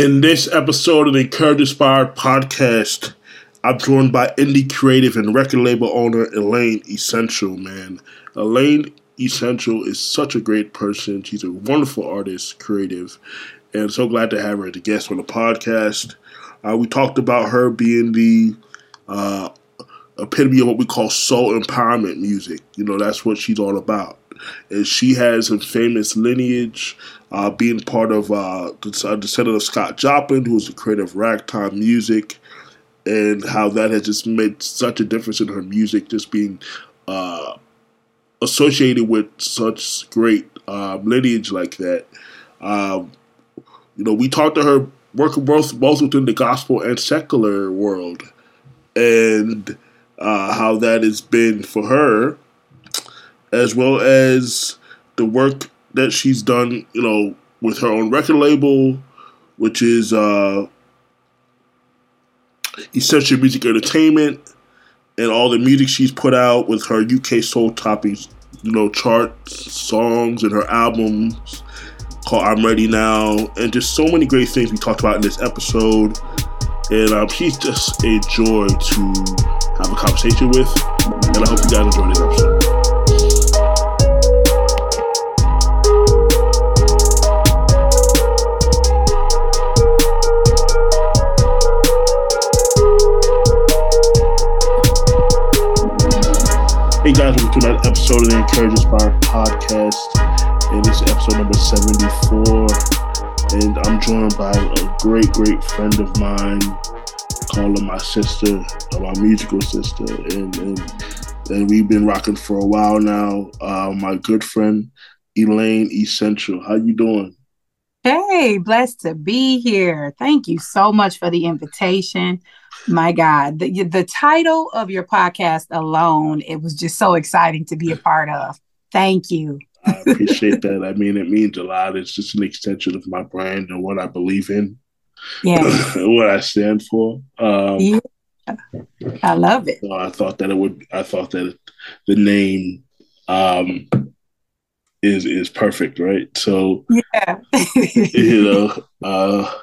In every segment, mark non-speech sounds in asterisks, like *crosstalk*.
In this episode of the Encourage Inspired podcast, I'm joined by indie creative and record label owner Elaine E'ssential, man. Elaine E'ssential is such a great person. She's a wonderful artist, creative, and so glad to have her as a guest on the podcast. Uh, we talked about her being the uh, epitome of what we call soul empowerment music. You know, that's what she's all about. And she has a famous lineage, uh, being part of uh, the descendant of Scott Joplin, who was the creator of ragtime music, and how that has just made such a difference in her music, just being uh, associated with such great um, lineage like that. Um, you know, we talked to her working both both within the gospel and secular world, and uh, how that has been for her, as well as the work that she's done. You know, with her own record label, which is uh, E'ssential Music Entertainment, and all the music she's put out with her UK soul topping, you know, chart songs and her albums called I'm Ready Now, and just so many great things we talked about in this episode. And um, she's just a joy to have a conversation with, and I hope you guys enjoy this episode. Another episode of the Encourage Inspired podcast. And episode number 74. And I'm joined by a great, great friend of mine, call her my sister, my musical sister. And, and, and we've been rocking for a while now. Uh, my good friend, Elaine E'ssential. How you doing? Hey, blessed to be here. Thank you so much for the invitation. My God, the, the title of your podcast alone, it was just so exciting to be a part of. Thank you. I appreciate that. I mean, it means a lot. It's just an extension of my brand and what I believe in. Yeah. *laughs* what I stand for. Um, yeah. I love it. So I thought that it would, I thought that the name um, is is perfect, right? So, yeah. *laughs* you know, uh,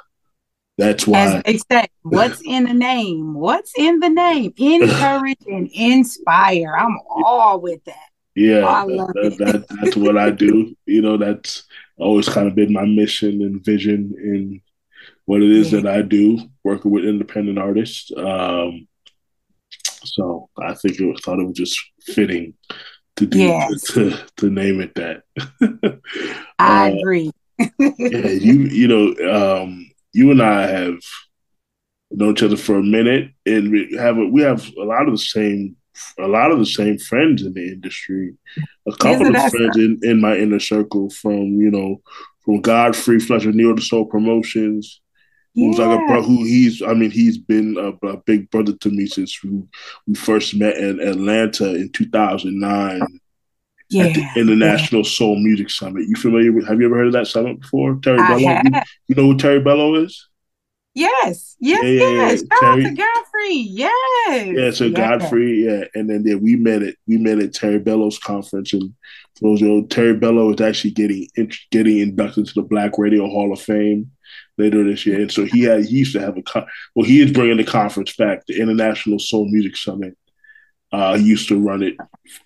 that's why. As they say, what's in the name? What's in the name? *laughs* Encourage and inspire. I'm all with that. Yeah, Oh, that, that, that, that's what I do. You know, that's always kind of been my mission and vision in what it is Yeah. that I do, working with independent artists. Um, so I think it was, thought it was just fitting to do Yes. to, to name it that. *laughs* I Uh, agree. *laughs* yeah, you you know, um, you and I have known each other for a minute, and we have a, we have a lot of the same a lot of the same friends in the industry. A couple of friends in, in my inner circle from you know from Godfrey Fletcher Neil the Soul Promotions. Who's like a bro? Who he's? I mean, he's been a, a big brother to me since we, we first met in Atlanta in two thousand nine yeah. at the International Soul Music Summit. You familiar with? Have you ever heard of that summit before? Terry I Bello. You, you know who Terry Bello is? Yes. Yes. Yeah, yeah, yes. yeah. Shout out to Terry- Godfrey. Yes. Yeah, so. Godfrey, yeah, and then yeah, we met at we met at Terry Bello's conference, and for those who know, Terry Bello is actually getting getting inducted to the Black Radio Hall of Fame later this year, and so he had he used to have a con- well, he is bringing the conference back, the International Soul Music Summit. Uh, he used to run it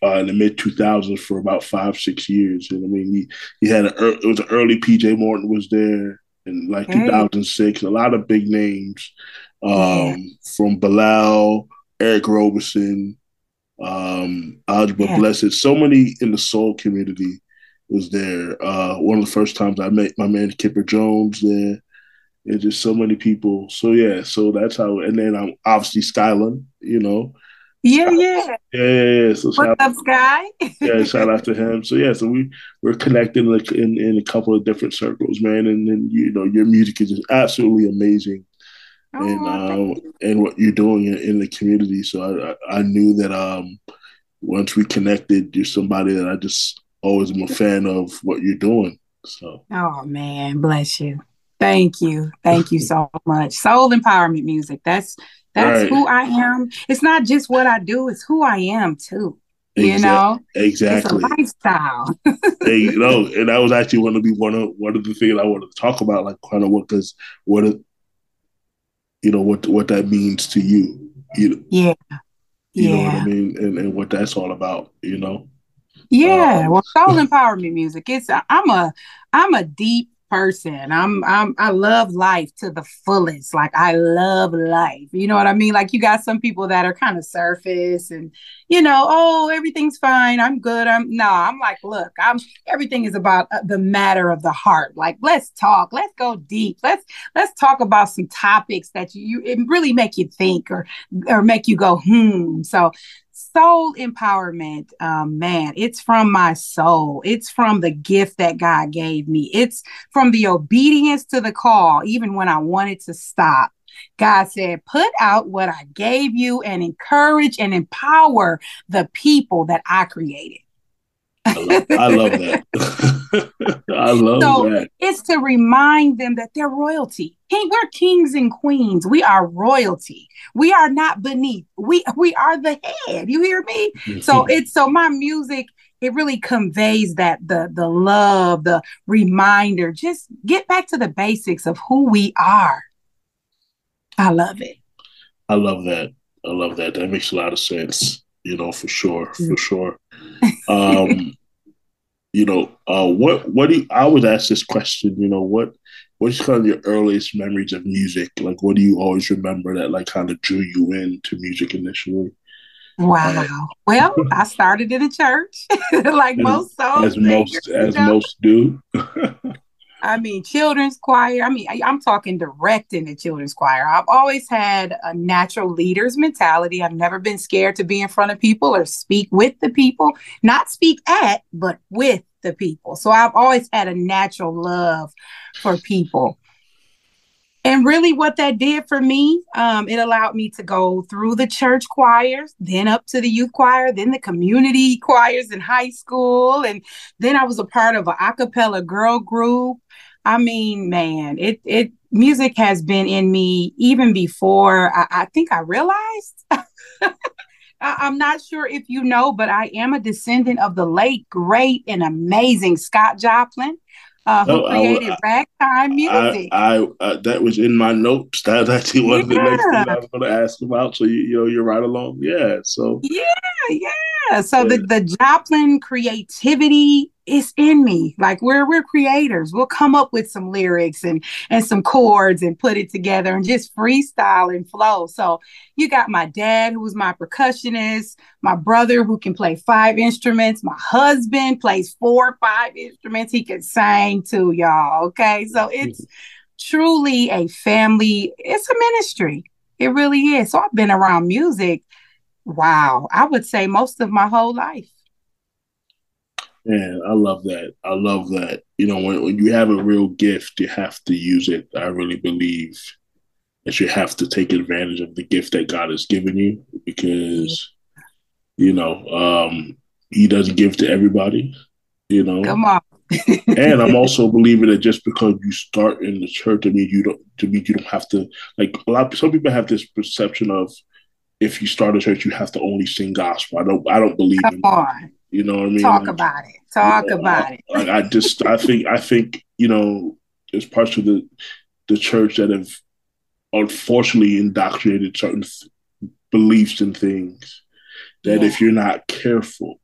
uh, in the mid 2000s for about five six years, and I mean he he had an it was an early PJ Morton was there in like Hey. 2006, a lot of big names um, from Bilal, Eric Roberson, um, Algebra Yeah. Blessett. So many in the soul community was there. Uh, one of the first times I met my man Kipper Jones there. And just so many people. So yeah, so that's how. And then I'm obviously Skyland. You know, Yeah. Yeah. yeah, yeah, yeah. So shout, What's up, Sky? yeah, shout out to him. So yeah, so we we're connected like in, in a couple of different circles, man. And then you know your music is just absolutely amazing and Oh, thank you. and what you're doing in, in the community. So I, I I knew that um once we connected, you're somebody that I just always am a fan of what you're doing. So Oh man, bless you. Thank you. Thank you so *laughs* much. Soul empowerment music. That's that's Right. who I am. It's not just what I do, it's who I am too. You know, exactly. It's a lifestyle. *laughs* hey, you know, and that was actually going to be one of one of the things I wanted to talk about, like kind of what does what you know what what that means to you. You yeah, you yeah. know what I mean, and, and what that's all about. You know. Yeah, um, well, soul *laughs* empowerment music. It's I'm a I'm a deep person. I'm I'm I love life to the fullest. Like I love life. You know what I mean? Like you got some people that are kind of surface and you know, oh, everything's fine. I'm good. I'm no, I'm like, look, I'm everything is about uh, the matter of the heart. Like let's talk. Let's go deep. Let's let's talk about some topics that you it really make you think or or make you go hmm. So soul empowerment, um, man, it's from my soul. It's from the gift that God gave me. It's from the obedience to the call, even when I wanted to stop. God said, put out what I gave you and encourage and empower the people that I created. I love, I love that. *laughs* I love so that. It's to remind them that they're royalty. King, we're kings and queens. We are royalty. We are not beneath. We we are the head. You hear me? *laughs* so it's so my music it really conveys that the the love, the reminder. Just get back to the basics of who we are. I love it. I love that. I love that. That makes a lot of sense. You know, for sure, for sure. Um, *laughs* you know, uh, what what do you, I always ask this question? You know, what what's kind of your earliest memories of music? Like, what do you always remember that like kind of drew you into music initially? Wow. Uh, well, I started in a church, *laughs* like as, most souls. As most as most do. *laughs* I mean, children's choir. I mean, I, am talking direct in the children's choir. I've always had a natural leader's mentality. I've never been scared to be in front of people or speak with the people, not speak at, but with the people. So I've always had a natural love for people. And really, what that did for me, um, it allowed me to go through the church choirs, then up to the youth choir, then the community choirs in high school. And then I was a part of an a cappella girl group. I mean, man, it it music has been in me even before I, I think I realized. *laughs* I, am not sure if you know, but I am a descendant of the late, great, and amazing Scott Joplin uh, who created I, ragtime music. I, I uh, that was in my notes. That actually was yeah. the next thing I was going to ask about. So you, you know, you're right along. Yeah. So yeah, yeah. So yeah. the the Joplin creativity is in me. Like we're we're creators. We'll come up with some lyrics and and some chords and put it together and just freestyle and flow. So you got my dad who was my percussionist, my brother who can play five instruments, my husband plays four or five instruments. He can sing too, y'all. Okay. So it's mm-hmm. truly a family, it's a ministry. It really is. So I've been around music. Wow. I would say most of my whole life. Man, I love that. I love that. You know, when, when you have a real gift, you have to use it. I really believe that you have to take advantage of the gift that God has given you because, you know, um, He doesn't give to everybody, you know. Come on. *laughs* and I'm also believing that just because you start in the church, I mean you don't to me you don't have to like a lot some people have this perception of if you start a church you have to only sing gospel. I don't I don't believe Come in on. You know what I mean? Talk like, about it. Talk you know, about I, it. Like I just, I think, I think, you know, there's parts of the the church that have unfortunately indoctrinated certain th- beliefs and things that yeah. if you're not careful,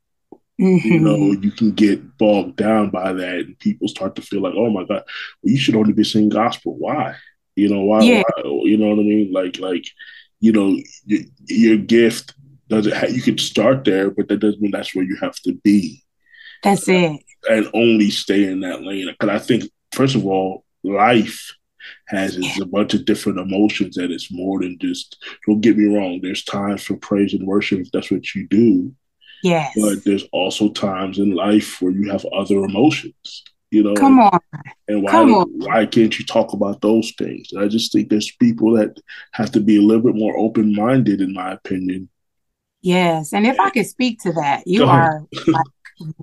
mm-hmm. you know, you can get bogged down by that, and people start to feel like, oh my god, well, you should only be singing gospel. Why? You know why, yeah. why? You know what I mean? Like, like, you know, your, your gift doesn't have, you could start there, but that doesn't mean that's where you have to be. That's uh, it. And only stay in that lane. Because I think, first of all, life has a bunch of different emotions that it's more than just, don't get me wrong, there's times for praise and worship if that's what you do. Yes. But there's also times in life where you have other emotions. You know, come on, and why come on. why can't you talk about those things? I just think there's people that have to be a little bit more open minded, in my opinion, Yes, and if I could speak to that, you are like,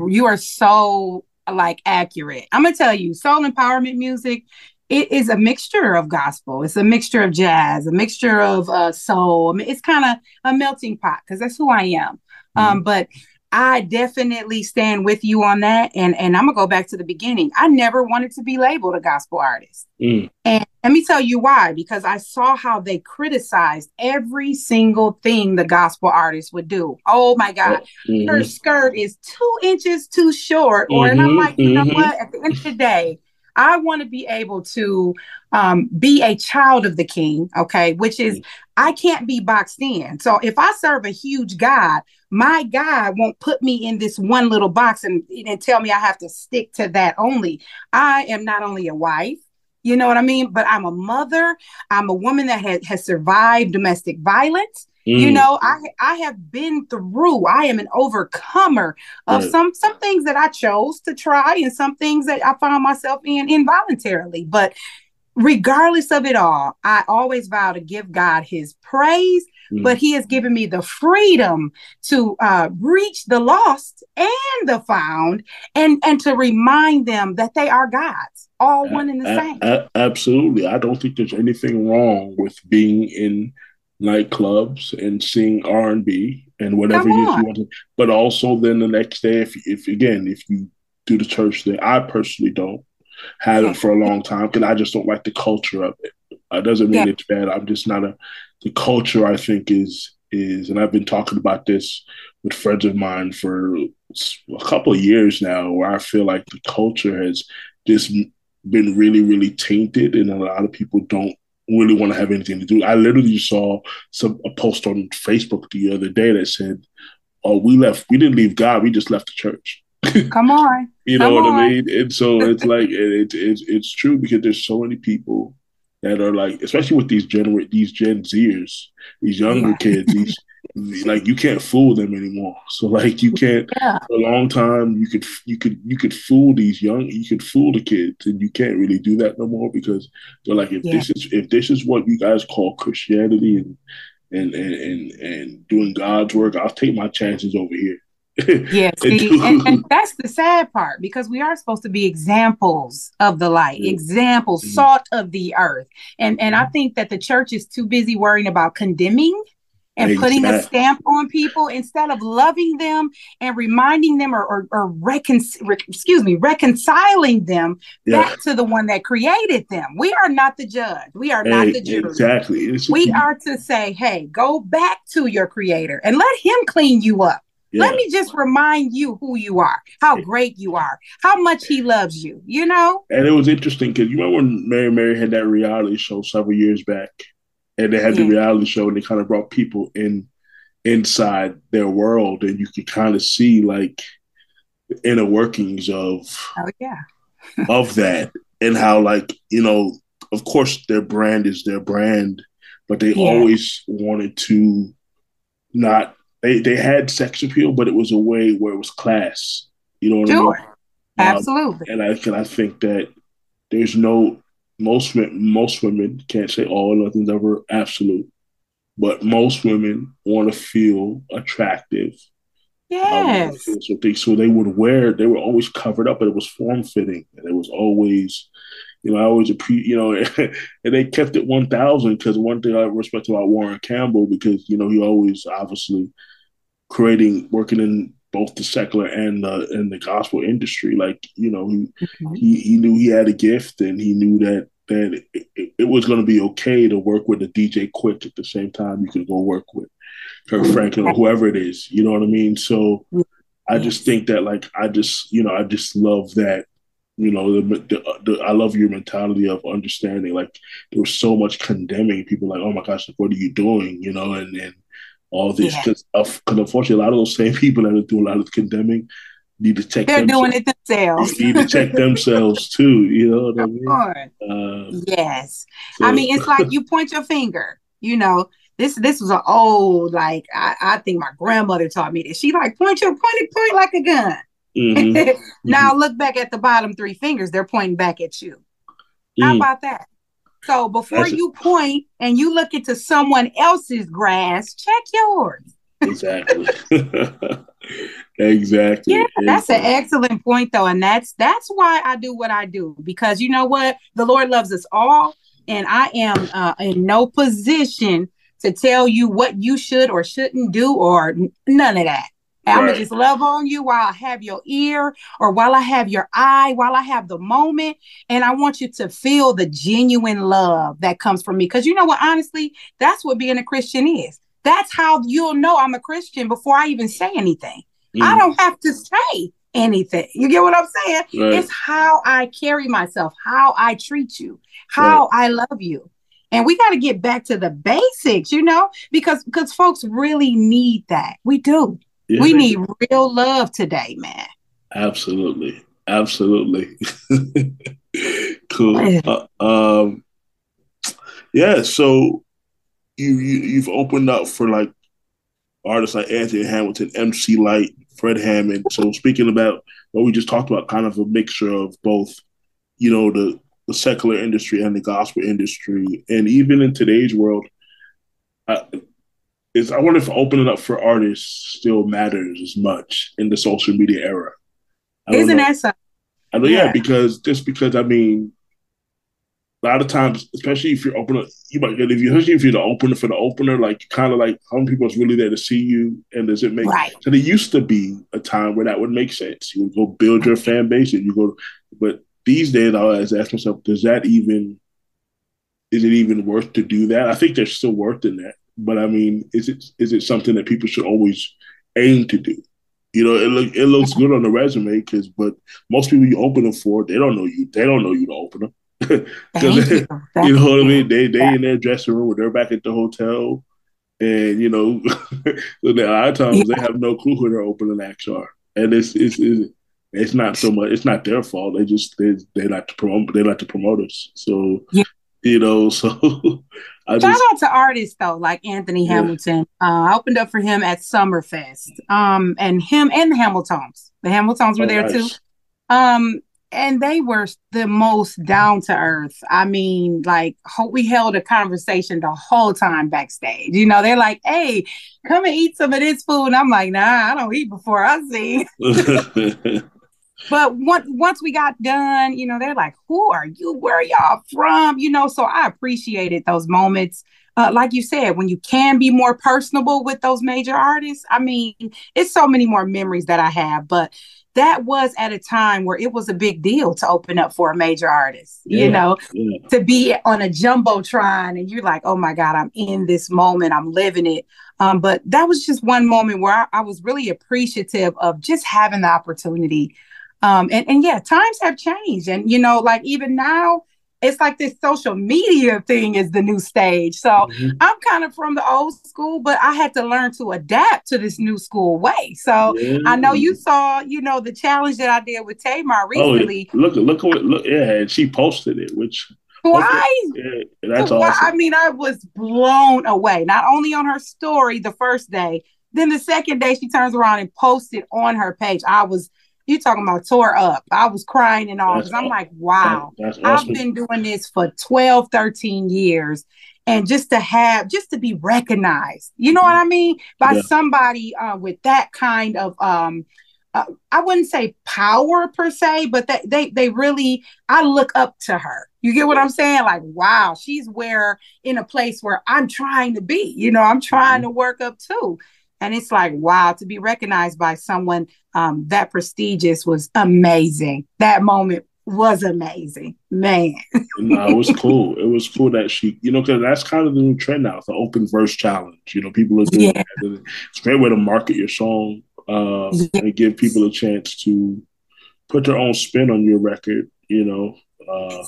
you are so like accurate. I'm gonna tell you, soul empowerment music. It is a mixture of gospel. It's a mixture of jazz, a mixture of uh, soul. I mean, it's kind of a melting pot because that's who I am. Um, mm-hmm. Um, but I definitely stand with you on that. And and I'm gonna go back to the beginning. I never wanted to be labeled a gospel artist. Mm. And let me tell you why, because I saw how they criticized every single thing the gospel artist would do. Oh my God, mm-hmm. her skirt is two inches too short. Or mm-hmm, and I'm like, you mm-hmm. know what? At the end of the day, I want to be able to um, be a child of the king, okay, which is mm. I can't be boxed in. So if I serve a huge God, my God won't put me in this one little box and, and tell me I have to stick to that only. I am not only a wife, you know what I mean? But I'm a mother. I'm a woman that has, has survived domestic violence. Mm. You know, I I have been through. I am an overcomer of right. some some things that I chose to try and some things that I found myself in involuntarily. But regardless of it all, I always vow to give God his praise, mm. but he has given me the freedom to uh, reach the lost and the found and and to remind them that they are God's, all one and the same. Absolutely. I don't think there's anything wrong with being in nightclubs and sing R and B and whatever you want to. But also, then the next day, if if again, if you do the church thing, I personally don't have it for a long time because I just don't like the culture of it. It doesn't mean yeah. it's bad. I'm just not a. The culture I think is is, and I've been talking about this with friends of mine for a couple of years now, where I feel like the culture has just been really, really tainted, and a lot of people don't really want to have anything to do. I literally saw some a post on Facebook the other day that said, "Oh, we left. We didn't leave God. We just left the church." *laughs* Come on. you know Come what on. I mean? And so *laughs* it's like it, it, it's it's true because there's so many people that are like, especially with these gener these Gen Zers, these younger yeah. kids, these like you can't fool them anymore. So like you can't yeah. for a long time you could you could you could fool these young you could fool the kids and you can't really do that no more because they're like if yeah. this is if this is what you guys call Christianity and and and and, and doing God's work, I'll take my chances over here. yes, *laughs* and, and, that's the sad part because we are supposed to be examples of the light, mm-hmm. examples, mm-hmm. salt of the earth, and and I mm-hmm. think that the church is too busy worrying about condemning and exactly. putting a stamp on people instead of loving them and reminding them or, or, or recon- re- excuse me reconciling them yeah. back to the one that created them we are not the judge we are not the jury exactly it's we are to say hey go back to your creator and let him clean you up yeah. Let me just remind you who you are, how great you are, how much he loves you, you know? And it was interesting because you remember when Mary Mary had that reality show several years back? And they had yeah. the reality show and they kind of brought people in inside their world and you could kind of see like the inner workings of oh yeah *laughs* of that and how like you know of course their brand is their brand but they yeah. always wanted to not they they had sex appeal but it was a way where it was class you know what sure. I mean? Um, absolutely and I and I think that there's no most most women can't say all nothing's ever absolute, but most women want to feel attractive. Yes. So, they, so they would wear. They were always covered up, but it was form fitting, and it was always, you know, I always appreciate, you know, *laughs* and they kept it one thousand because one thing I respect about Warren Campbell because you know he always obviously creating working in both the secular and the and the gospel industry. Like you know, he mm-hmm. he, he knew he had a gift, and he knew that that it, it was going to be okay to work with a DJ Quik at the same time you could go work with Kirk Franklin or whoever it is. You know what I mean? So I just think that like I just you know I just love that you know the, the, the, I love your mentality of understanding. Like there was so much condemning people, like oh my gosh, what are you doing? You know, and and all this because yeah. unfortunately a lot of those same people that are doing a lot of condemning need to check. They're themselves. doing it themselves. need to check *laughs* themselves too. You know what I mean? Uh, yes. So. I mean, it's like you point your finger. You know, this this was an old like I, I think my grandmother taught me this. She like point your point it point like a gun. Mm-hmm. *laughs* now mm-hmm. look back at the bottom three fingers. They're pointing back at you. How mm. about that? So before That's you point and you look into someone else's grass, check yours. exactly. *laughs* exactly. Yeah, that's exactly. an excellent point though. And that's that's why I do what I do. Because you know what? The Lord loves us all. And I am uh, in no position to tell you what you should or shouldn't do or none of that. Right. I'm gonna just love on you while I have your ear or while I have your eye, while I have the moment. And I want you to feel the genuine love that comes from me. Because you know what, honestly, that's what being a Christian is. That's how you'll know I'm a Christian before I even say anything. Mm. I don't have to say anything. You get what I'm saying? Right. It's how I carry myself, how I treat you, how right. I love you. And we got to get back to the basics, you know, because because folks really need that. We do. Yeah. We need real love today, man. Absolutely. Absolutely. *laughs* cool. Uh, um yeah, so you, you you've opened up for like artists like Anthony Hamilton, MC Lyte, Fred Hammond. So speaking about what we just talked about, kind of a mixture of both, you know, the the secular industry and the gospel industry, and even in today's world, I, is I wonder if opening up for artists still matters as much in the social media era. Isn't that so? I know, yeah. yeah, because just because I mean, a lot of times, especially if you're opening, you might get if you especially if you're the opener for the opener, like kind of like how many people is really there to see you, and does it make? Right. So there used to be a time where that would make sense. You would go build your fan base, and you go, but these days I always ask myself, does that even is it even worth to do that? I think there's still worth in that. But I mean, is it is it something that people should always aim to do? You know, it look it looks good on the resume because, but most people you open them for, they don't know you. They don't know you to open them. *laughs* Because you. you. know what I mean. They they in their dressing room, or they're back at the hotel, and you know, *laughs* so a lot of times yeah. they have no clue who their opening acts are, and it's it's. it's it's not so much. It's not their fault. They just they they like to promote. They like to promote us. So yeah. You know. *laughs* So I Shout just, out to artists though, like Anthony yeah. Hamilton. Uh, I opened up for him at Summerfest. Um, and him and the Hamiltons. The Hamiltons were oh, there nice. too. Um, and they were the most down to earth. I mean, like hope we held a conversation the whole time backstage. You know, they're like, "Hey, come and eat some of this food," and I'm like, "Nah, I don't eat before I sing." *laughs* *laughs* but once once we got done, you know, they're like, "Who are you? Where are y'all from?" You know, so I appreciated those moments. Uh, like you said, when you can be more personable with those major artists, I mean, it's so many more memories that I have. But that was at a time where it was a big deal to open up for a major artist. Yeah, you know, yeah. to be on a jumbotron and you're like, "Oh my God, I'm in this moment. I'm living it." Um, but that was just one moment where I, I was really appreciative of just having the opportunity um, and, and yeah, times have changed. And, you know, like even now, it's like this social media thing is the new stage. So mm-hmm. I'm kind of from the old school, but I had to learn to adapt to this new school way. So yeah. I know you saw, you know, the challenge that I did with Tamar recently. Oh, look, look, look, look, yeah, and she posted it, which why? Yeah, that's awesome. I mean, I was blown away. Not only on her story the first day, then the second day she turns around and posted on her page. I was you talking about tore up. I was crying and all because I'm like, wow, awesome. I've been doing this for 12, 13 years. And just to have, just to be recognized, you know what I mean? By yeah. somebody uh, with that kind of, um, uh, I wouldn't say power per se, but they, they, they really, I look up to her. You get what I'm saying? Like, wow, she's where in a place where I'm trying to be, you know, I'm trying mm-hmm. to work up too. And it's like, wow, to be recognized by someone um, that prestigious was amazing. That moment was amazing, man. no, it was cool. It was cool that she, you know, because that's kind of the new trend now. It's the open verse challenge. You know, people are doing yeah. that. It's a great way to market your song uh, yeah. and give people a chance to put their own spin on your record. You know, uh,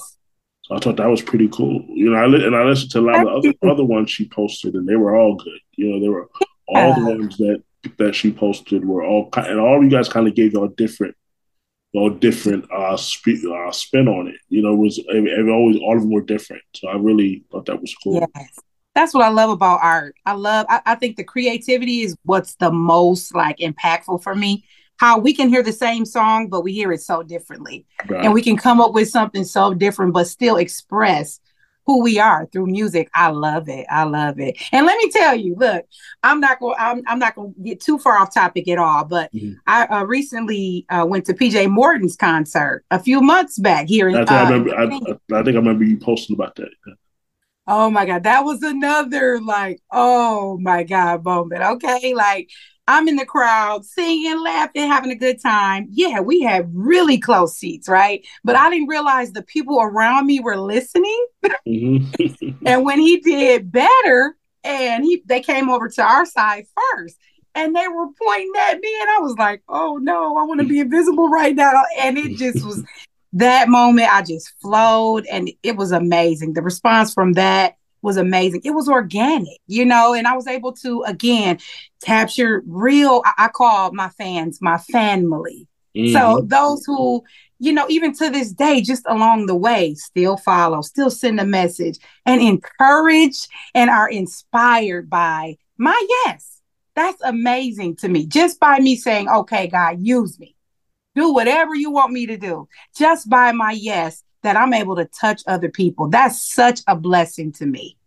so I thought that was pretty cool. You know, I li- and I listened to a lot of other other ones she posted, and they were all good. You know, they were all the ones that that she posted were all and all you guys kind of gave y'all different all different uh, sp- uh, spin on it. You know, it was it, always all of them were different. So I really thought that was cool. Yes. That's what I love about art. I love I, I think the creativity is what's the most like impactful for me. How we can hear the same song, but we hear it so differently. Right. And we can come up with something so different, but still express who we are through music. I love it. I love it. And let me tell you, look, I'm not going. I'm, I'm not going to get too far off topic at all. But mm-hmm. I uh, recently uh, went to PJ Morton's concert a few months back here in. I think, uh, I, remember, I, I, think I remember you posting about that. Oh my God. That was another like, oh my God moment. Okay. Like I'm in the crowd singing, laughing, having a good time. Yeah, we had really close seats, right? But I didn't realize the people around me were listening. Mm-hmm. and when he did better, and he they came over to our side first, and they were pointing at me, and I was like, "Oh no, I want to be invisible right now!" And it just was that moment. I just flowed, and it was amazing. The response from that was amazing. It was organic, you know, and I was able to again capture real. I, I call my fans my family. Mm-hmm. So those who, you know, even to this day, just along the way, still follow, still send a message and encourage and are inspired by my yes. That's amazing to me. Just by me saying, okay, God, use me. Do whatever you want me to do. Just by my yes, that I'm able to touch other people. That's such a blessing to me.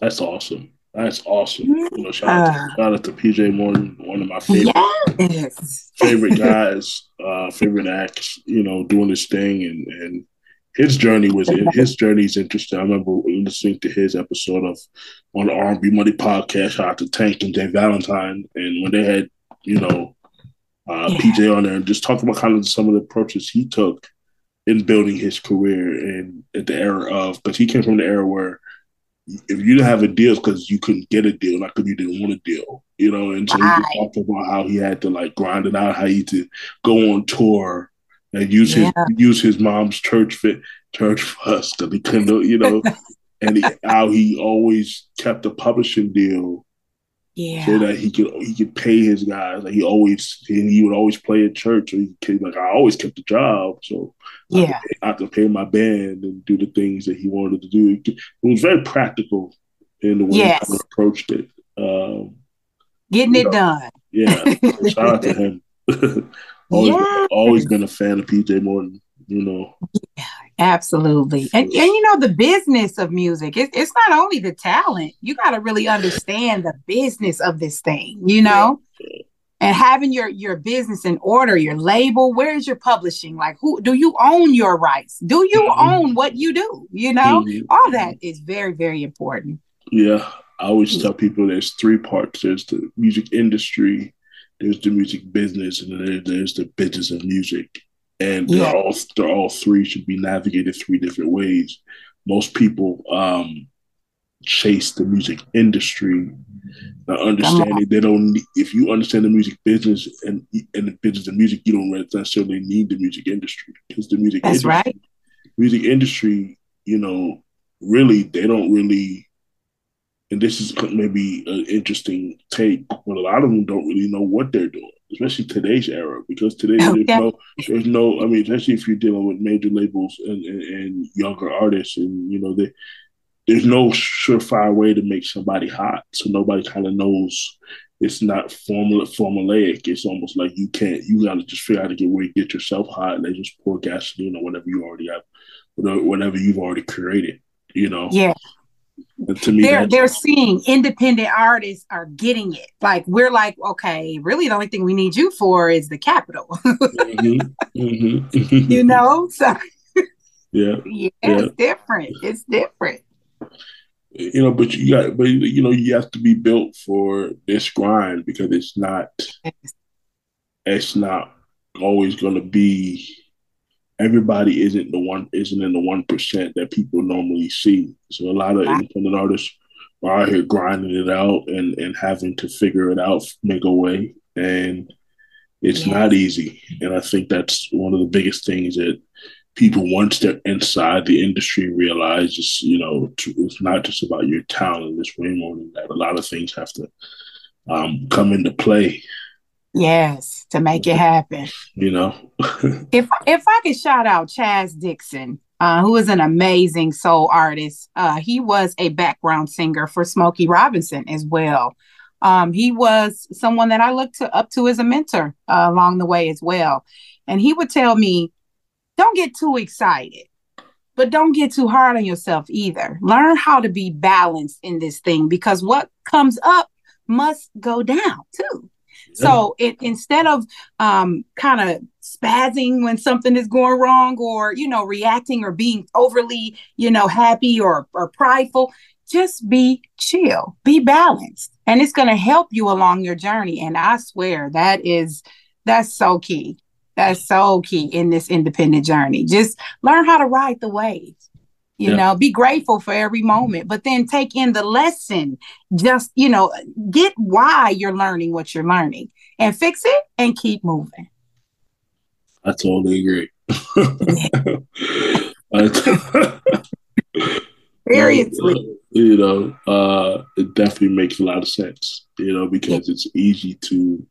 That's awesome. That's awesome. You know, shout, out to, shout out to PJ Morton, one of my favorite yes. favorite guys, uh, favorite acts. You know, doing this thing and and his journey was his journey is interesting. I remember listening to his episode of on the R&B Money podcast. Shout out to Tank and J. Valentine, and when they had you know uh, yeah. PJ on there and just talking about kind of some of the approaches he took in building his career and at the era of because he came from the era where if you didn't have a deal, because you couldn't get a deal, not because you didn't want a deal, you know. And so right. he talked about how he had to like grind it out, how he had to go on tour and use yeah. his use his mom's church fit church *laughs* funds because he couldn't, you know, *laughs* and he, how he always kept a publishing deal yeah. So that he could he could pay his guys. Like he always and he would always play at church. So he could, like I always kept a job. So yeah, I could, pay, my band and do the things that he wanted to do. It, was very practical in the way yes. he approached it. Um, Getting it know, done. Yeah. *laughs* shout out to him. *laughs* always, yes. always been a fan of PJ Morton. You know. Yeah, Absolutely. And, and you know, the business of music, it, it's not only the talent, you got to really understand the business of this thing, you know? And having your your business in order, your label, where is your publishing? Like, who do you own your rights? Do you mm-hmm. own what you do? You know, mm-hmm. all that is very, very important. Yeah, I always tell people there's three parts. There's the music industry, there's the music business, and there's the business of music and they're all they're all three should be navigated three different ways. Most people um, chase the music industry, not understanding they don't. Need, if you understand the music business and and the business of music, you don't necessarily need the music industry because the music that's industry, right. Music industry, you know, really they don't really. And this is maybe an interesting take, but a lot of them don't really know what they're doing especially today's era, because today there's no, there's no. I mean, especially if you're dealing with major labels and, and, and younger artists, and you know, they, there's no surefire way to make somebody hot, so nobody kind of knows. It's not formula formulaic. It's almost like you can't. You got to just figure out to get where you get yourself hot, and they just pour gasoline or whatever you already have, whatever you've already created. You know. Yeah. To me, they're they're seeing independent artists are getting it. Like we're like, okay, really, the only thing we need you for is the capital. mm-hmm, *laughs* mm-hmm. you know, so yeah, yeah, yeah, it's different. It's different. You know, but you got, but you know, you have to be built for this grind because it's not, it's not always going to be everybody isn't the one isn't in the one percent that people normally see. So a lot of independent artists are out here grinding it out and and having to figure it out, make a way, and it's yeah. not easy. And I think that's one of the biggest things that people once they're inside the industry realize just you know it's not just about your talent. It's way more than that. A lot of things have to um, come into play Yes, to make it happen. You know, *laughs* if if I could shout out Chaz Dixon, uh, who is an amazing soul artist. Uh, he was a background singer for Smokey Robinson as well. Um, he was someone that I looked to, up to as a mentor uh, along the way as well. And he would tell me, don't get too excited, but don't get too hard on yourself either. Learn how to be balanced in this thing because what comes up must go down too. So it instead of um, kind of spazzing when something is going wrong or you know reacting or being overly you know happy or or prideful, just be chill, be balanced, and it's going to help you along your journey. And I swear that is that's so key. That's so key in this independent journey. Just learn how to ride the waves. You yeah. know, be grateful for every moment, but then take in the lesson. Just, you know, get why you're learning what you're learning and fix it and keep moving. I totally agree. *laughs* Seriously. *laughs* You know, uh, it definitely makes a lot of sense, you know, because it's easy to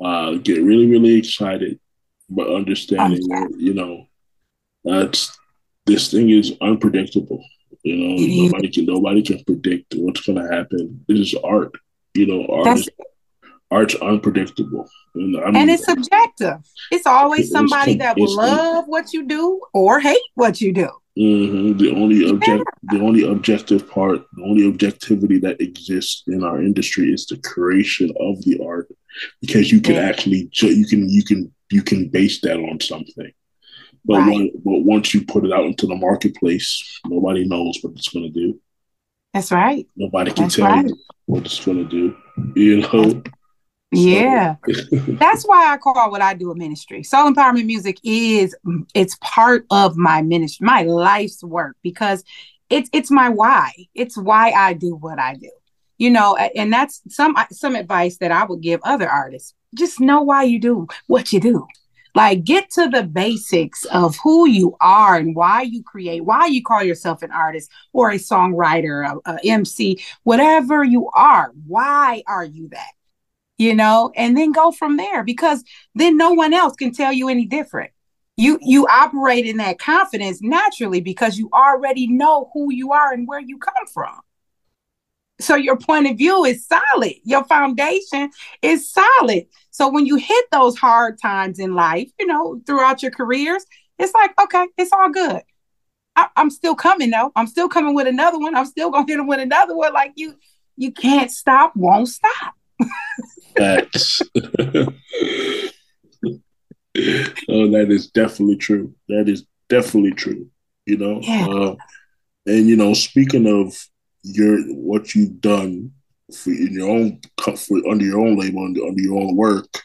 uh, get really, really excited, but understanding, okay. you know, that's this thing is unpredictable. You know, mm-hmm. nobody can nobody can predict what's going to happen. It is art. You know, art is, art's unpredictable. And, I mean, and it's subjective. It's always it's, somebody it's, that will love what you do or hate what you do. Mm-hmm. The only object, the only objective part, the only objectivity that exists in our industry is the creation of the art, because you can yeah. actually you can you can you can base that on something. But right. but once you put it out into the marketplace, nobody knows what it's going to do. That's right. Nobody can That's tell right. you what it's going to do. You know. Yeah. *laughs* That's why I call what I do a ministry. Soul empowerment music is it's part of my ministry, my life's work because it's it's my why. It's why I do what I do. You know, and that's some some advice that I would give other artists. Just know why you do what you do. Like get to the basics of who you are and why you create, why you call yourself an artist or a songwriter, a, a MC, whatever you are. Why are you that? you know, and then go from there because then no one else can tell you any different. You you operate in that confidence naturally because you already know who you are and where you come from. So your point of view is solid. Your foundation is solid. So when you hit those hard times in life, you know, throughout your careers, it's like, okay, it's all good. I, am still coming though. I'm still coming with another one. I'm still gonna *laughs* hit them with another one. Like you, you can't stop, won't stop. Facts. *laughs* *laughs* oh, that is definitely true. That is definitely true. You know, yeah. uh, and you know, speaking of your what you've done for in your own for under your own label under, under your own work,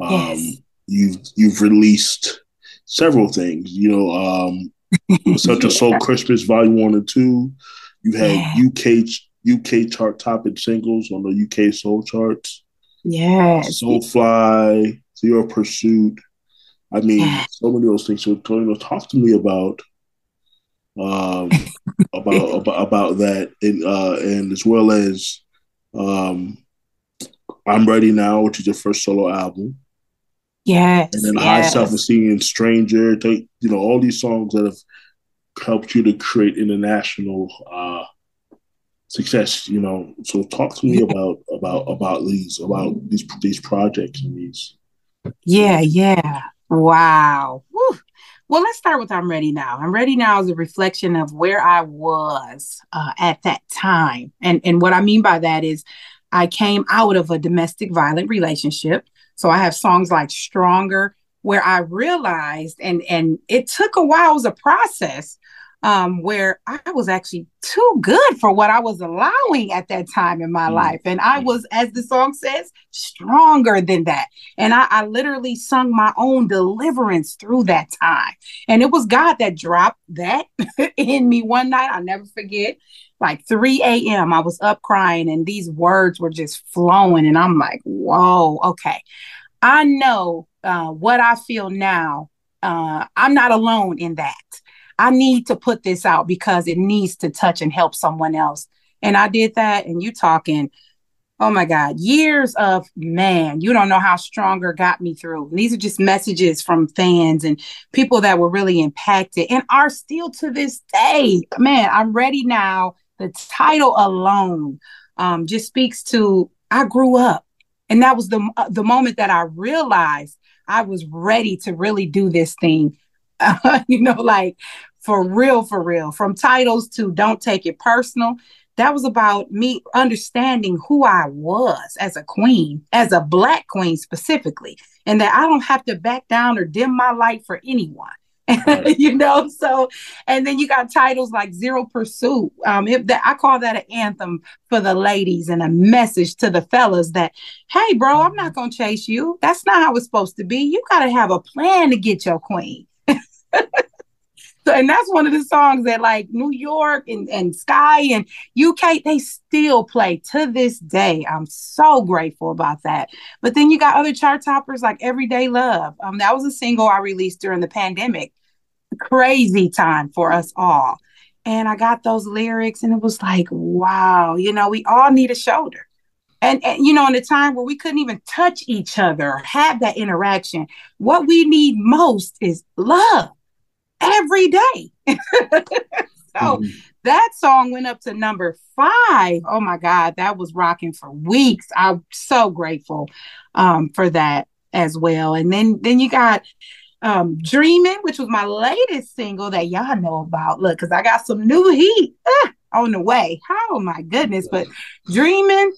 um, yes. you've you've released several things. You know, um, *laughs* such a soul Christmas Volume One and Two. You had yeah. UK UK chart topping singles on the UK soul charts. Yes. Soulfly, Zero Pursuit. I mean, yes. so many of those things. So, know, talk to me about um about, about about that and uh and as well as um I'm ready now, which is your first solo album. Yes. And then yes. High Self Esteem and Stranger, take you know, all these songs that have helped you to create international uh success you know so talk to me about about about these about these these projects and these yeah yeah wow Woo. Well let's start with i'm ready now. I'm ready now is a reflection of where i was uh, at that time. And and what i mean by that is i came out of a domestic violent relationship. So i have songs like stronger where i realized and and it took a while it was a process um, where I was actually too good for what I was allowing at that time in my mm-hmm. life. And I was, as the song says, stronger than that. And I, I literally sung my own deliverance through that time. And it was God that dropped that *laughs* in me one night. I'll never forget. Like 3 a.m., I was up crying, and these words were just flowing. And I'm like, whoa, okay. I know uh, what I feel now. Uh, I'm not alone in that. I need to put this out because it needs to touch and help someone else. And I did that. And you talking, oh my God, years of man, you don't know how stronger got me through. And these are just messages from fans and people that were really impacted and are still to this day. Man, I'm ready now. The title alone um, just speaks to I grew up. And that was the, uh, the moment that I realized I was ready to really do this thing. Uh, *laughs* you know, like for real, for real, from titles to don't take it personal. that was about me understanding who I was as a queen, as a black queen specifically, and that I don't have to back down or dim my light for anyone. *laughs* you know, so and then you got titles like Zero Pursuit. Um, if that I call that an anthem for the ladies and a message to the fellas that, hey, bro, I'm not gonna chase you. That's not how it's supposed to be. You gotta have a plan to get your queen. *laughs* So, and that's one of the songs that like New York and, and Sky and UK, they still play to this day. I'm so grateful about that. But then you got other chart toppers like Everyday Love. Um, that was a single I released during the pandemic. Crazy time for us all. And I got those lyrics and it was like, wow, you know, we all need a shoulder. And, and, you know in a time where we couldn't even touch each other have that interaction what we need most is love every day. *laughs* so mm-hmm. that song went up to number five. Oh my God, that was rocking for weeks. I'm so grateful um, for that as well. And then then you got um, Dreaming, which was my latest single that y'all know about. Look, because I got some new heat ah, on the way. Oh my goodness. But Dreaming,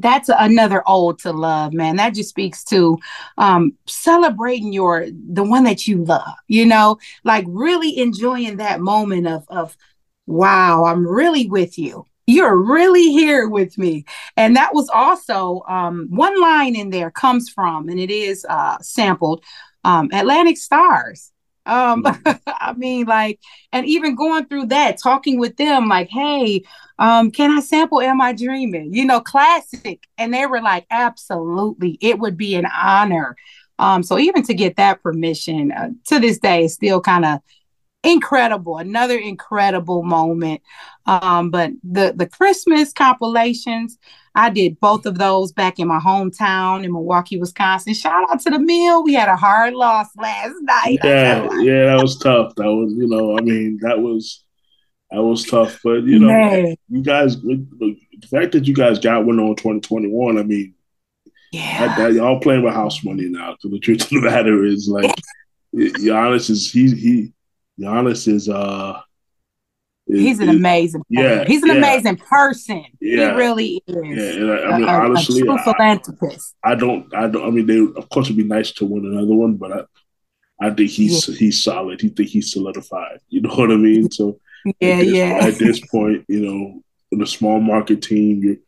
that's another ode to love man. That just speaks to um celebrating your the one that you love you know? Like really enjoying that moment of of wow i'm really with you. You're really here with me. And that was also um one line in there comes from and it is uh sampled um Atlantic Starr um, mm. *laughs* I mean, like, and even going through that, talking with them, like, hey, um, can I sample Am I Dreaming? You know, classic. And they were like, absolutely, it would be an honor. Um, so even to get that permission uh, to this day is still kind of incredible another incredible moment um but the the christmas compilations I did both of those back in my hometown in Milwaukee, Wisconsin. Shout out to the mill. We had a hard loss last night. Yeah, yeah, that was tough. That was, you know, I mean, that was that was tough. But you know, Man. you guys, the fact that you guys got one on twenty twenty one, I mean, yeah, y'all playing with house money now. So the truth of the matter is, like, Giannis is he he Giannis is uh he's an amazing yeah he's an yeah. amazing person yeah. he really is yeah and I, I mean a, honestly a true philanthropist I, I, don't i don't i mean they of course it'd be nice to win another one but i i think he's yeah. he's solid he think he's solidified you know *laughs* what i mean so yeah at this, yeah at this *laughs* point you know in a small market team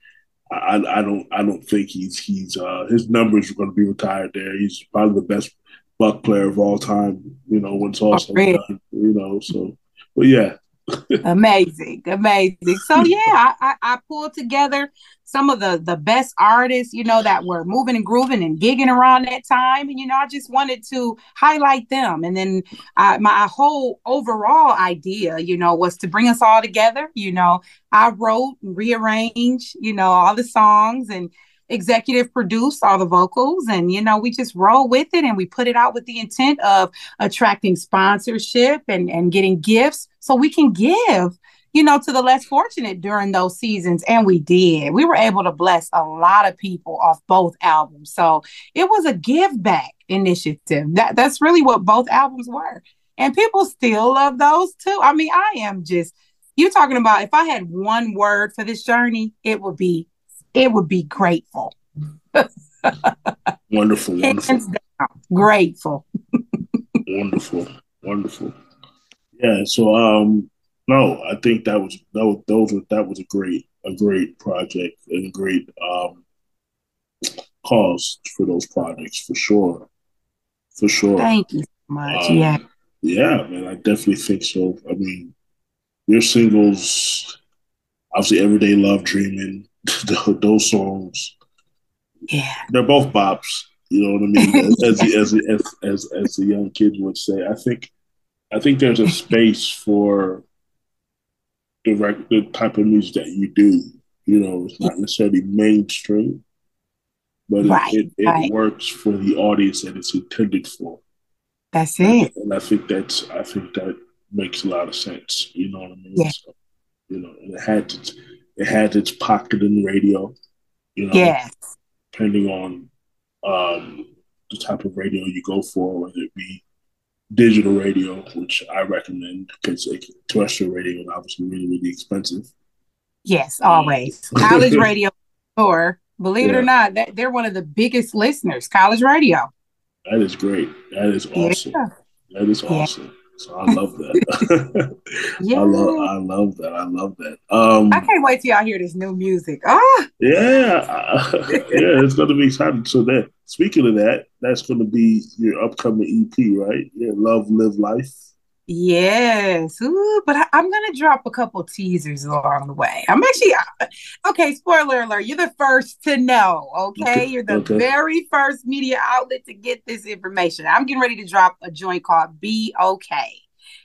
I, I don't I don't think he's he's uh his numbers are going to be retired there. He's probably the best buck player of all time. You know when it's all said done. You know so, but yeah, amazing amazing. So *laughs* yeah I, I, I pulled together some of the the best artists you know that were moving and grooving and gigging around that time. And you know i just wanted to highlight them. And then I, my whole overall idea you know was to bring us all together. You know i wrote and rearranged you know all the songs and executive produce all the vocals and you know we just roll with it and we put it out with the intent of attracting sponsorship and and getting gifts so we can give you know to the less fortunate during those seasons. And we did. We were able to bless a lot of people off both albums. So it was a give back initiative. That that's really what both albums were. And people still love those too. I mean i am just you talking about if i had one word for this journey it would be it would be grateful. wonderful, wonderful. Grateful. wonderful, wonderful. Yeah. So, um, no, I think that was that was those were that was a great a great project and a great um cause for those projects for sure, for sure. Thank you so much. Um, yeah. Yeah, man, I definitely think so. I mean, your singles, obviously, Everyday Love Dreaming, *laughs* those songs, yeah, they're both bops. You know what I mean? *laughs* As as, as as as the young kids would say, I think I think there's a space for the rec- the type of music that you do. You know, it's not necessarily mainstream, but right, it, it, right. works for the audience that it's intended for. That's it. And I think that's I think that makes a lot of sense. You know what I mean? Yeah. So, you know, and it had to it had its pocket in radio. You know, yes. depending on um, the type of radio you go for, whether it be digital radio, which I recommend because terrestrial radio is obviously really, really expensive. Yes, always. *laughs* College radio or believe yeah. it or not, that they're one of the biggest listeners, college radio. That is great. That is awesome. Yeah. That is awesome. Yeah. So I love that. *laughs* yeah. I love I love that. I love that. Um I can't wait till y'all hear this new music. Ah yeah. *laughs* yeah, it's gonna be exciting. So that speaking of that, that's gonna be your upcoming EP, right? Yeah, Love Live Life. Yes, Ooh, but I, am gonna drop a couple teasers along the way. I'm actually okay. Spoiler alert: you're the first to know. Okay, okay. you're the okay. very first media outlet to get this information. I'm getting ready to drop a joint called "Be Okay,"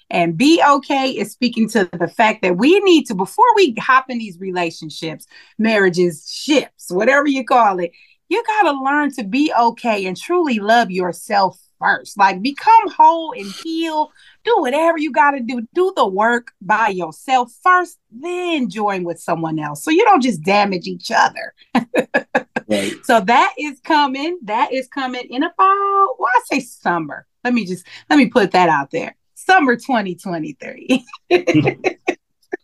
and "Be Okay" is speaking to the fact that we need to before we hop in these relationships, marriages, ships, whatever you call it. You got to learn to be okay and truly love yourself first. Like become whole and heal. Do whatever you got to do. Do the work by yourself first, then join with someone else. So you don't just damage each other. right. *laughs* So that is coming. That is coming in about, well, I say summer. Let me just, let me put that out there. Summer 2023. *laughs*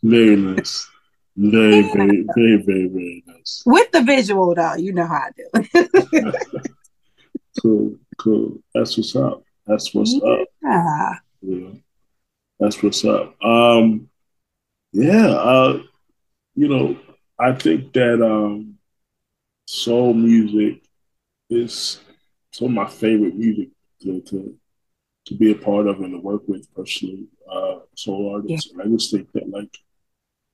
very nice. Very, very, very, very, very nice. With the visual though, you know how I do. *laughs* cool. Cool. That's what's up. That's what's yeah. up. Yeah. That's what's up. Um, yeah. Uh, you know, I think that um, soul music is some of my favorite music to, to, to be a part of and to work with personally. Uh, soul artists. Yeah. I just think that like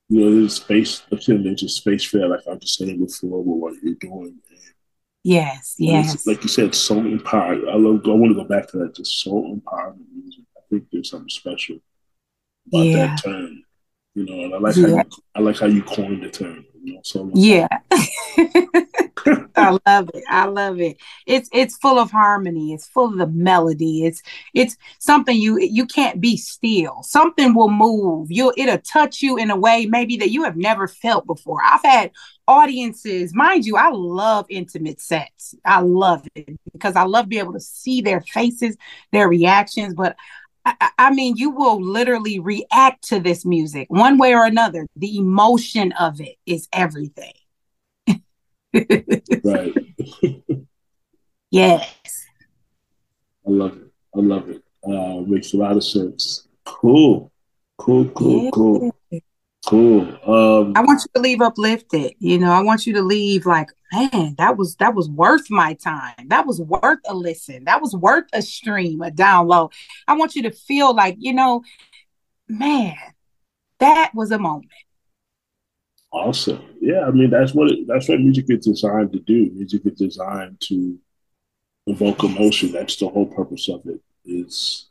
you know, there's space. Again, there's a space fair, like I was saying before, with what you're doing, Yes, yes. like you said, so empowered. I love. I want to go back to that. Just so empowered think there's something special about yeah. that term. You know, and I like yeah. how you, I like how you coined the term. You know, so yeah. *laughs* *laughs* I love it. I love it. It's it's full of harmony. It's full of the melody. It's it's something you you can't be still. Something will move. You it'll touch you in a way maybe that you have never felt before. I've had audiences, mind you, I love intimate sets. I love it because I love being able to see their faces, their reactions. But I, I, mean, you will literally react to this music one way or another. The emotion of it is everything. *laughs* right. yes. I love it. I love it. Uh, makes a lot of sense. Cool. Cool, cool, yeah. cool. Cool. Um, I want you to leave uplifted. You know, I want you to leave like, man, that was that was worth my time. That was worth a listen. That was worth a stream, a download. I want you to feel like, you know, man, that was a moment. Awesome. Yeah, I mean that's what it, that's what music is designed to do. Music is designed to evoke emotion. That's the whole purpose of it. Is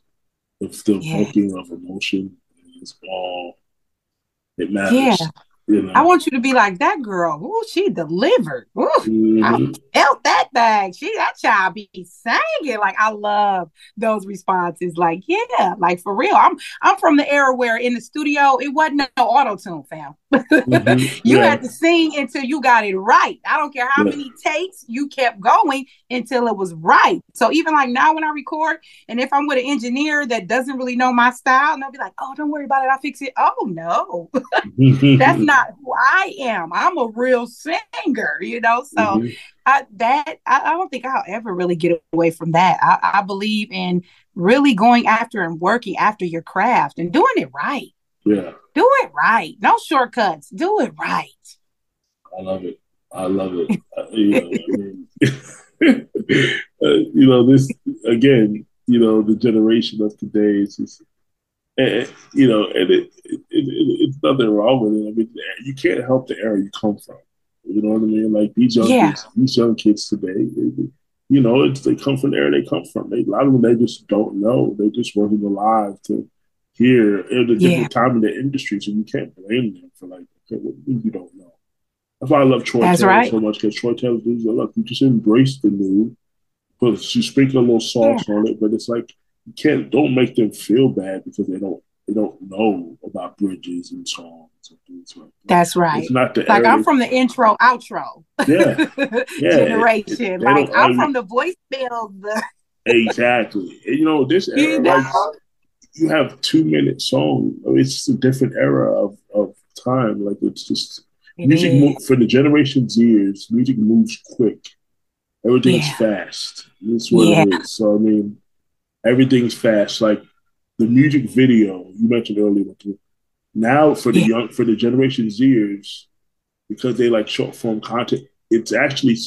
it's the evoking yeah. of emotion is all it matters. Yeah. You know? I want you to be like that girl. Ooh, she delivered. Ooh, mm-hmm. I felt that bag. She that child be singing. Like I love those responses. Like yeah, like for real. I'm I'm from the era where in the studio it wasn't no auto tune, fam. Mm-hmm. *laughs* you yeah. had to sing until you got it right. I don't care how yeah. many takes you kept going until it was right. So even like now when I record, and if I'm with an engineer that doesn't really know my style, and they'll be like, "Oh, don't worry about it. I'll fix it." Oh no, *laughs* that's not who I am. I'm a real singer, you know. So mm-hmm. I, that I, I, don't think I'll ever really get away from that. I, I believe in really going after and working after your craft and doing it right. Yeah. Do it right. No shortcuts. Do it right. I love it. I love it. you, know, *laughs* uh, you know, this again. You know, the generation of today is just, and, you know, and it, it, it, it's nothing wrong with it. I mean, you can't help the era you come from. You know what I mean? Like these young yeah. kids, these young kids today, they, you know, it's, they come from the era they come from. They, a lot of them they just don't know. They just wasn't alive to hear at a different yeah. time in the industry, so you can't blame them for like, okay, what you don't know? That's why I love Troy That's Taylor right. so much because Troy Taylor does look, you just embrace the new, but you sprinkle a little sauce yeah. on it, but it's like you can't don't make them feel bad because they don't they don't know about bridges and songs and things like that. That's right. It's not the like I'm from the intro outro *laughs* yeah. *laughs* yeah. generation. like I'm from the voicemail the *laughs* exactly. And, you know this era, you know? like you have two minute song. I mean, it's just a different era of, of time. Like it's just music mo- for the Generation Zers, music moves quick. Everything's yeah. fast. That's what yeah. it is. So I mean, everything's fast. Like the music video you mentioned earlier. Now for the yeah. young for the Generation Zers, because they like short form content, it's actually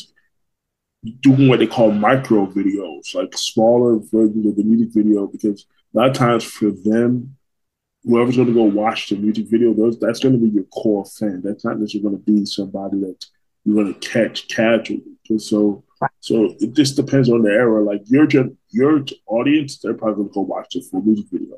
doing what they call micro videos, like smaller versions of the music video, because a lot of times for them, whoever's going to go watch the music video, those that's going to be your core fan. That's not necessarily going to be somebody that you're going to catch casually. And so, so it just depends on the era. Like your your audience, they're probably going to go watch the full music video.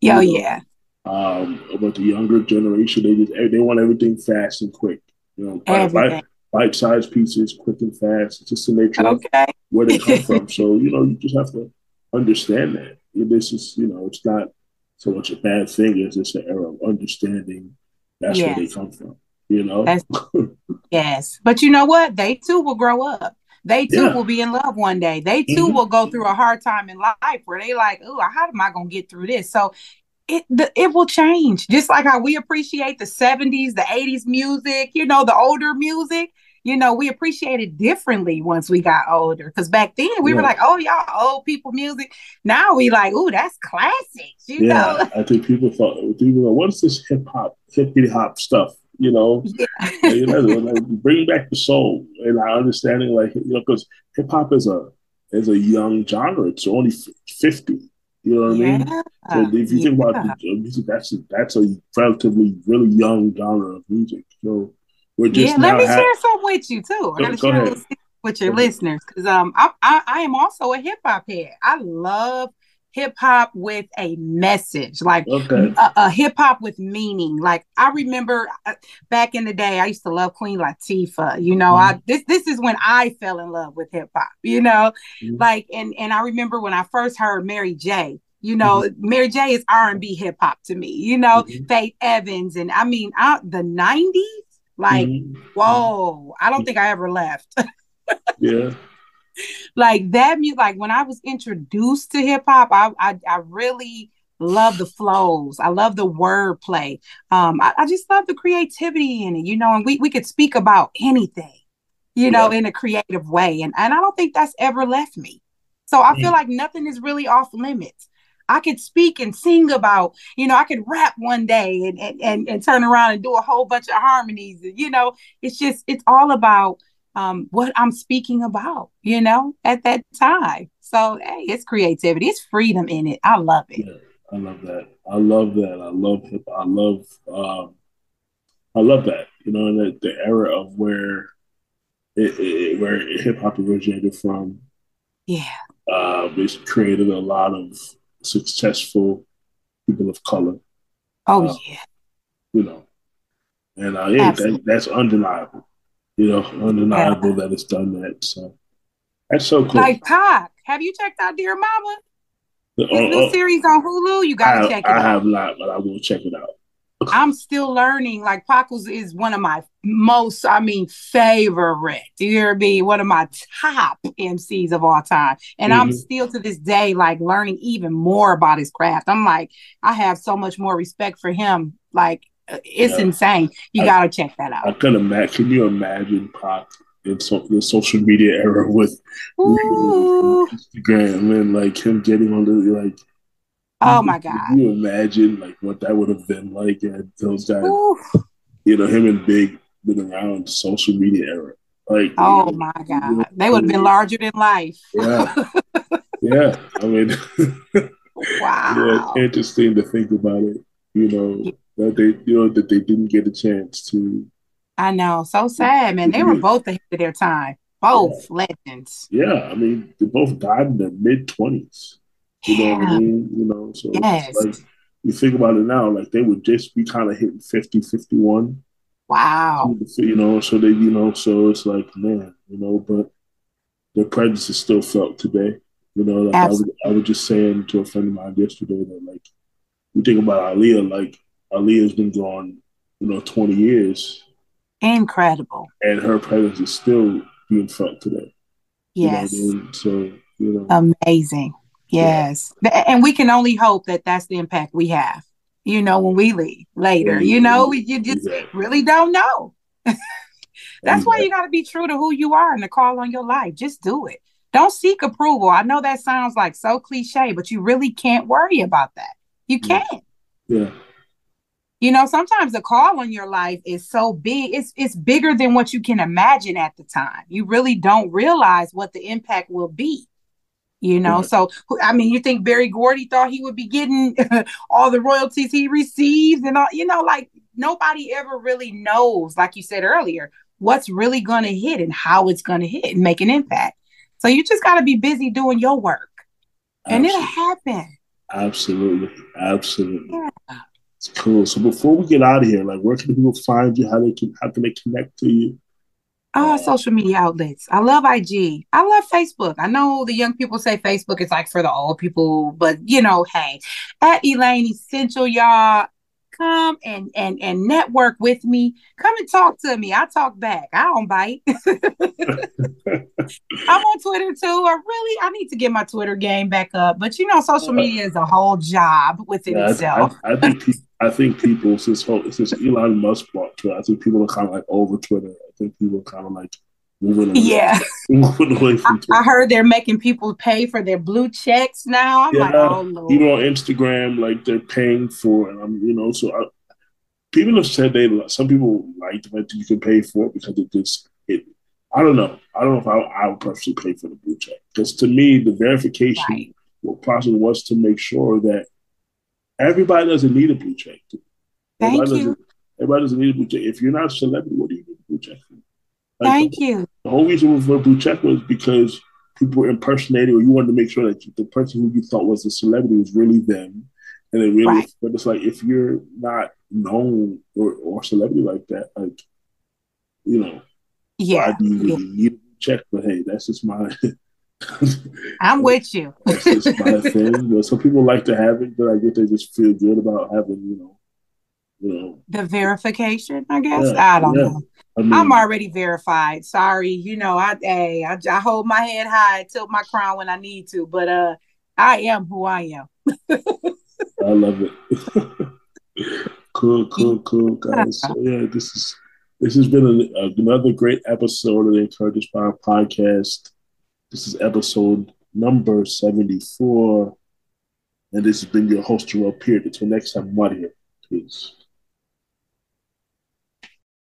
Yeah, oh, yeah. Um, but the younger generation, they just they want everything fast and quick. You know, bite, bite sized pieces, quick and fast, just to make sure okay. where they come from. *laughs* So you know, you just have to understand that this is you know, it's not so much a bad thing. As it's an era of understanding. That's yes. where they come from. You know. *laughs* yes, but you know what? They too will grow up. They too yeah. will be in love one day. They too mm-hmm. will go through a hard time in life where they like, oh, how am I gonna get through this? So it the, it will change. Just like how we appreciate the 70s, the 80s music, you know, the older music. You know, we appreciate it differently once we got older. Because back then we yeah. were like, oh, y'all old people music. Now we like, oh, that's classics. You yeah, know? I think people thought, people know, what's this hip hop, hippity hop stuff? You know, yeah. *laughs* you know like, bring back the soul and our understanding, like you know, because hip hop is a is a young genre. It's only fifty. You know what yeah. I mean? So if you yeah. think about the music, that's a, that's a relatively really young genre of music. So we're just yeah. Let me ha- share some with you too. I gotta go share ahead. with your listeners because um I, I I am also a hip hop head. I love hip hop with a message, like okay. a, a hip hop with meaning. Like I remember uh, back in the day, I used to love Queen Latifah. You know, mm-hmm. I this this is when I fell in love with hip hop. You know, mm-hmm. like and and I remember when I first heard Mary J. You know, mm-hmm. Mary J. is R and B hip hop to me. You know, mm-hmm. Faith Evans and I mean, I, the '90s. Like, mm-hmm. whoa! I don't think I ever left. *laughs* yeah like that music, like when I was introduced to hip hop, I, I, I really love the flows. I love the wordplay. Um, I, I, just love the creativity in it, you know, and we, we could speak about anything, you know, yeah. in a creative way. And, and I don't think that's ever left me. So I feel like nothing is really off limits. I could speak and sing about, you know, I could rap one day and, and, and, and turn around and do a whole bunch of harmonies. You know, it's just, it's all about um, what I'm speaking about, you know, at that time. So, hey, it's creativity, it's freedom in it. I love it. Yeah, I love that. I love that. I love hip. I love. Um, I love that. You know, the, the era of where it, it where hip hop originated from. Yeah. Uh, it's created a lot of successful people of color. Oh uh, yeah. You know, and uh, yeah, that, that's undeniable you know, undeniable yeah. that it's done that. So that's so cool. Like Pac, have you checked out Dear Mama? The uh, new uh, series on Hulu. You gotta check it I out. I have not, but I will check it out. *laughs* I'm still learning. Like Pac was, is one of my most, I mean, favorite. Do you hear me? One of my top MCs of all time. And mm-hmm. I'm still to this day like learning even more about his craft. I'm like, I have so much more respect for him. Like it's yeah. insane. You got to check that out. I can imagine. Can you imagine Pac in so, the social media era with, Instagram and like him getting on the like? Oh my god! Can you imagine like what that would have been like? And those guys, Ooh. you know, him and Big been around social media era. Like, oh you know, my god, you know, they would have been larger than life. Yeah, *laughs* yeah. I mean, *laughs* wow. Yeah, interesting to think about it. You know, that they you know that they didn't get a chance to. I know, so sad, man. They were both ahead of their time, both yeah. legends. Yeah, I mean, they both died in their mid twenties. You yeah. know what I mean? You know, so yes. like you think about it now, like they would just be kind of hitting 50, 51. Wow. You know, so they, you know, so it's like, man, you know, but their presence is still felt today. You know, like I was, I was just saying to a friend of mine yesterday that like you think about Aaliyah, like Aaliyah's been gone, you know, 20 years. Incredible. And her presence is still being felt today. Yes. You know I mean? So, you know. Amazing. Yes. Yeah. And we can only hope that that's the impact we have. you know, when we leave later. You know, you just exactly. really don't know. *laughs* That's why you got to be true to who you are and the call on your life. Just do it. Don't seek approval. I know that sounds like so cliche, but you really can't worry about that. You can't. Yeah. You know, sometimes the call on your life is so big, it's it's bigger than what you can imagine at the time. You really don't realize what the impact will be. You know, so I mean, you think Berry Gordy thought he would be getting *laughs* all the royalties he receives and all, you know, like nobody ever really knows, like you said earlier, what's really going to hit and how it's going to hit and make an impact. So you just got to be busy doing your work and it'll happen. Absolutely. Absolutely. Yeah. Cool. So before we get out of here, like where can people find you? How they can how can they connect to you? Oh, uh, social media outlets. I love IG. I love Facebook. I know the young people say Facebook is like for the old people, but you know, hey, at Elaine E'ssential, y'all come and and and network with me. Come and talk to me. I talk back. I don't bite. *laughs* I'm on Twitter too. I really I need to get my Twitter game back up. But you know, social media is a whole job within yeah, itself. I, I, I think *laughs* I think people since since Elon Musk bought Twitter, I think people are kind of like over Twitter. I think people are kind of like moving away, yeah. *laughs* moving away from I, I, heard they're making people pay for their blue checks now. I'm yeah, like, oh Lord. Even on Instagram, like they're paying for it. I'm, you know, so I, people have said they some people like the fact that you can pay for it because it just it. I don't know. I don't know if I, I would personally pay for the blue check because to me the verification right. what process was to make sure that everybody doesn't need a blue check. Thank everybody you. Everybody doesn't need a blue check. If you're not a celebrity, what do you need a blue check for? Like, Thank you. The whole reason for blue check was because people were impersonating, or you wanted to make sure that the person who you thought was a celebrity was really them, and it really. Right. But it's like if you're not known or, or celebrity like that, like you know, yeah, do you really need a check? But hey, that's just my. *laughs* I'm with you. that's just my thing. But some people like to have it, but I get they just feel good about having, you know, you know, the verification. I guess yeah, I don't yeah. know. I am already verified. Sorry, you know, I, hey, I I hold my head high, tilt my crown when I need to, but uh, I am who I am. *laughs* I love it. *laughs* cool, cool, cool, guys. So, yeah, this is this has been a, another great episode of the N'Courage N'Spire podcast. This is episode number seventy four, and this has been your host Jerome Peart. Until next time, I'm out here. Peace.